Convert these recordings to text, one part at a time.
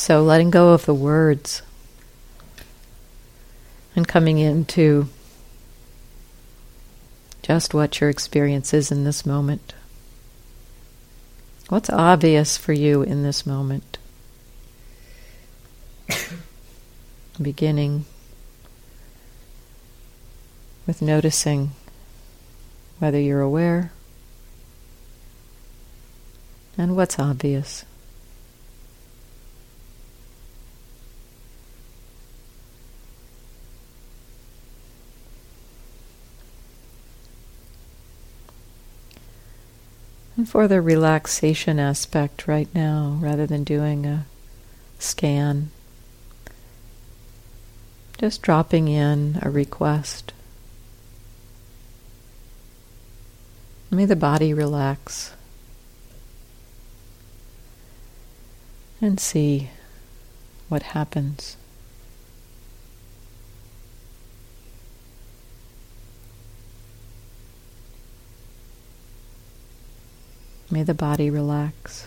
So letting go of the words and coming into just what your experience is in this moment. What's obvious for you in this moment? Beginning with noticing whether you're aware and what's obvious. And for the relaxation aspect right now, rather than doing a scan, just dropping in a request. May the body relax. And see what happens. May the body relax.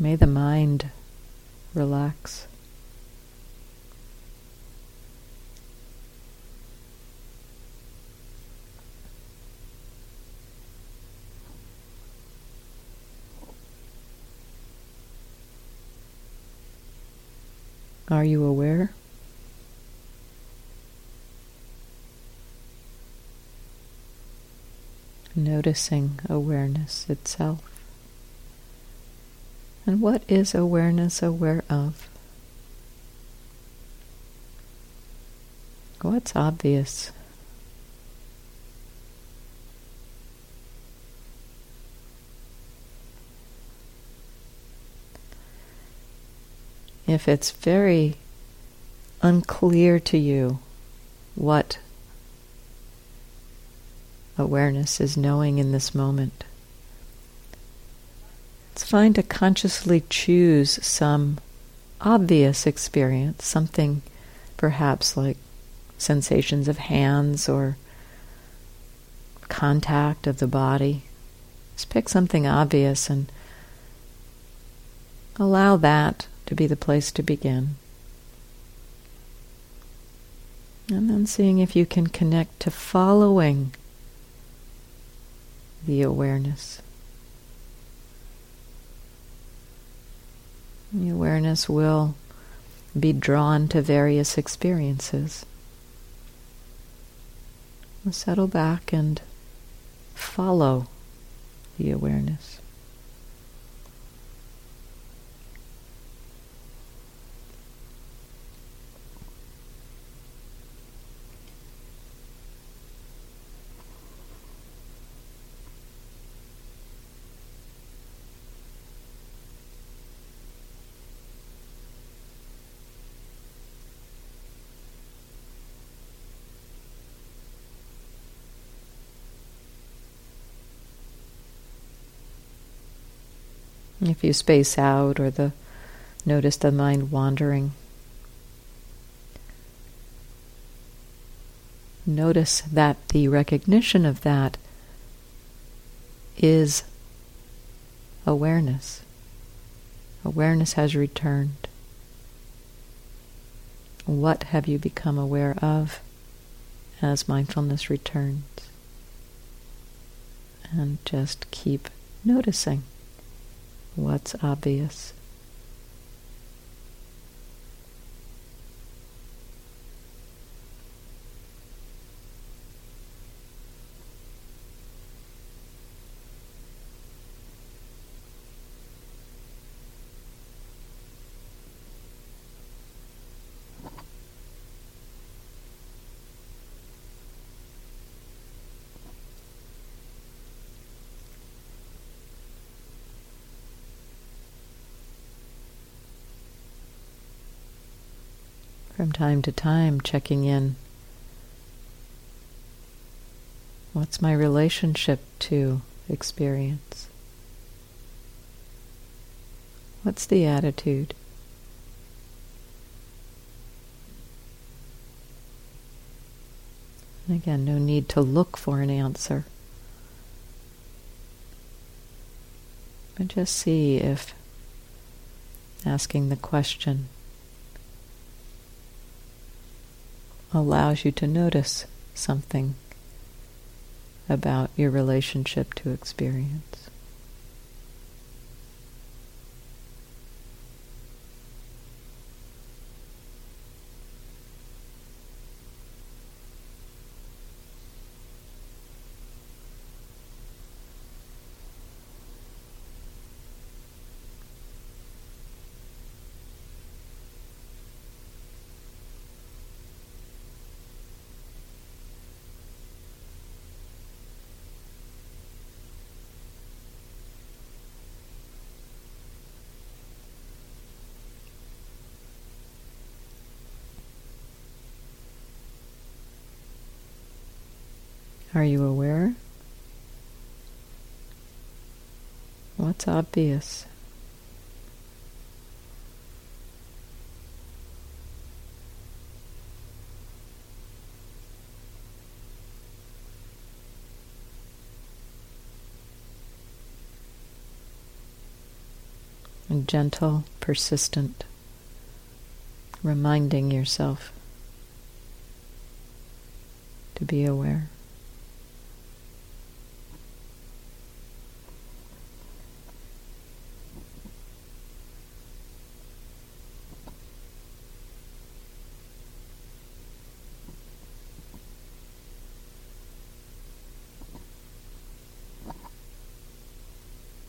May the mind relax. Are you aware? Noticing awareness itself. And what is awareness aware of? What's obvious? If it's very unclear to you what awareness is knowing in this moment, it's fine to consciously choose some obvious experience, something perhaps like sensations of hands or contact of the body. Just pick something obvious and allow that to be the place to begin. And then seeing if you can connect to following the awareness. The awareness will be drawn to various experiences. settle back and follow the awareness. If you space out or the notice the mind wandering, notice that the recognition of that is awareness. Awareness has returned. What have you become aware of as mindfulness returns? And just keep noticing what's obvious. From time to time checking in. What's my relationship to experience? What's the attitude? And again, no need to look for an answer. But just see if asking the question allows you to notice something about your relationship to experience. Are you aware? What's obvious? And gentle, persistent, reminding yourself to be aware.